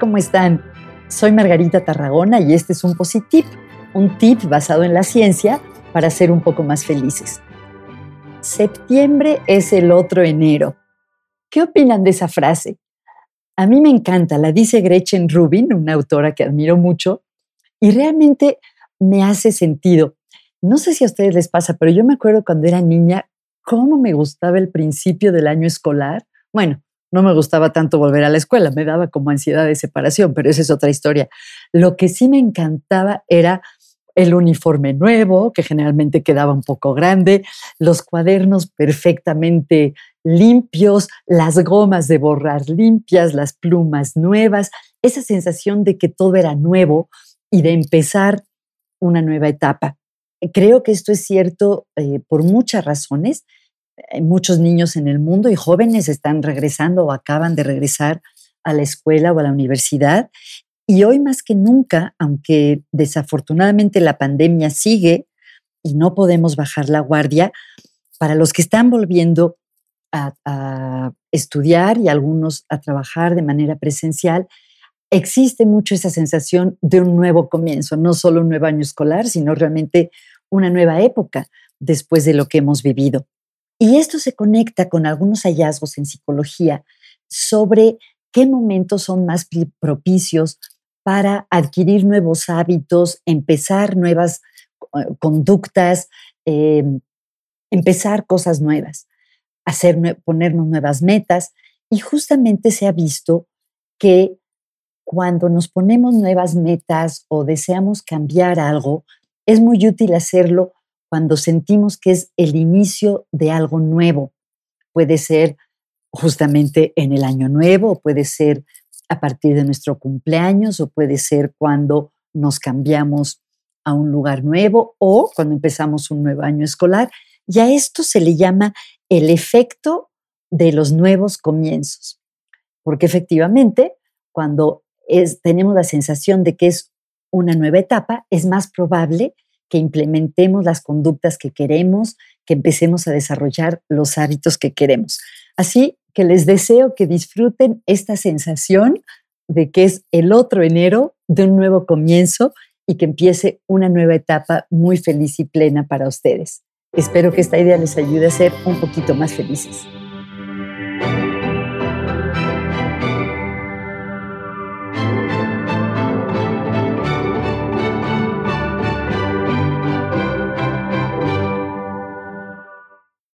¿cómo están? Soy Margarita Tarragona y este es un Positip, un tip basado en la ciencia para ser un poco más felices. Septiembre es el otro enero. ¿Qué opinan de esa frase? A mí me encanta, la dice Gretchen Rubin, una autora que admiro mucho, y realmente me hace sentido. No sé si a ustedes les pasa, pero yo me acuerdo cuando era niña cómo me gustaba el principio del año escolar. Bueno, no me gustaba tanto volver a la escuela, me daba como ansiedad de separación, pero esa es otra historia. Lo que sí me encantaba era el uniforme nuevo, que generalmente quedaba un poco grande, los cuadernos perfectamente limpios, las gomas de borrar limpias, las plumas nuevas, esa sensación de que todo era nuevo y de empezar una nueva etapa. Creo que esto es cierto eh, por muchas razones, muchos niños en el mundo y jóvenes están regresando o acaban de regresar a la escuela o a la universidad. Y hoy más que nunca, aunque desafortunadamente la pandemia sigue y no podemos bajar la guardia, para los que están volviendo a, estudiar y algunos a trabajar de manera presencial, existe mucho esa sensación de un nuevo comienzo, no solo un nuevo año escolar, sino realmente una nueva época después de lo que hemos vivido. Y esto se conecta con algunos hallazgos en psicología sobre qué momentos son más propicios para adquirir nuevos hábitos, empezar nuevas eh, conductas, em, empezar cosas nuevas, hacer, ponernos nuevas metas. Y justamente se ha visto que cuando nos ponemos nuevas metas o deseamos cambiar algo, es muy útil hacerlo cuando sentimos que es el inicio de algo nuevo. Puede ser justamente en el año nuevo, puede ser a partir de nuestro cumpleaños, o puede ser cuando nos cambiamos a un lugar nuevo o cuando empezamos un nuevo año escolar. Y a esto se le llama el efecto de los nuevos comienzos, porque efectivamente cuando tenemos la sensación de que es una nueva etapa, es más probable que implementemos las conductas que queremos, que empecemos a desarrollar los hábitos que queremos. Así que les deseo que disfruten esta sensación de que es el otro enero de un nuevo comienzo y que empiece una nueva etapa muy feliz y plena para ustedes. Espero que esta idea les ayude a ser un poquito más felices.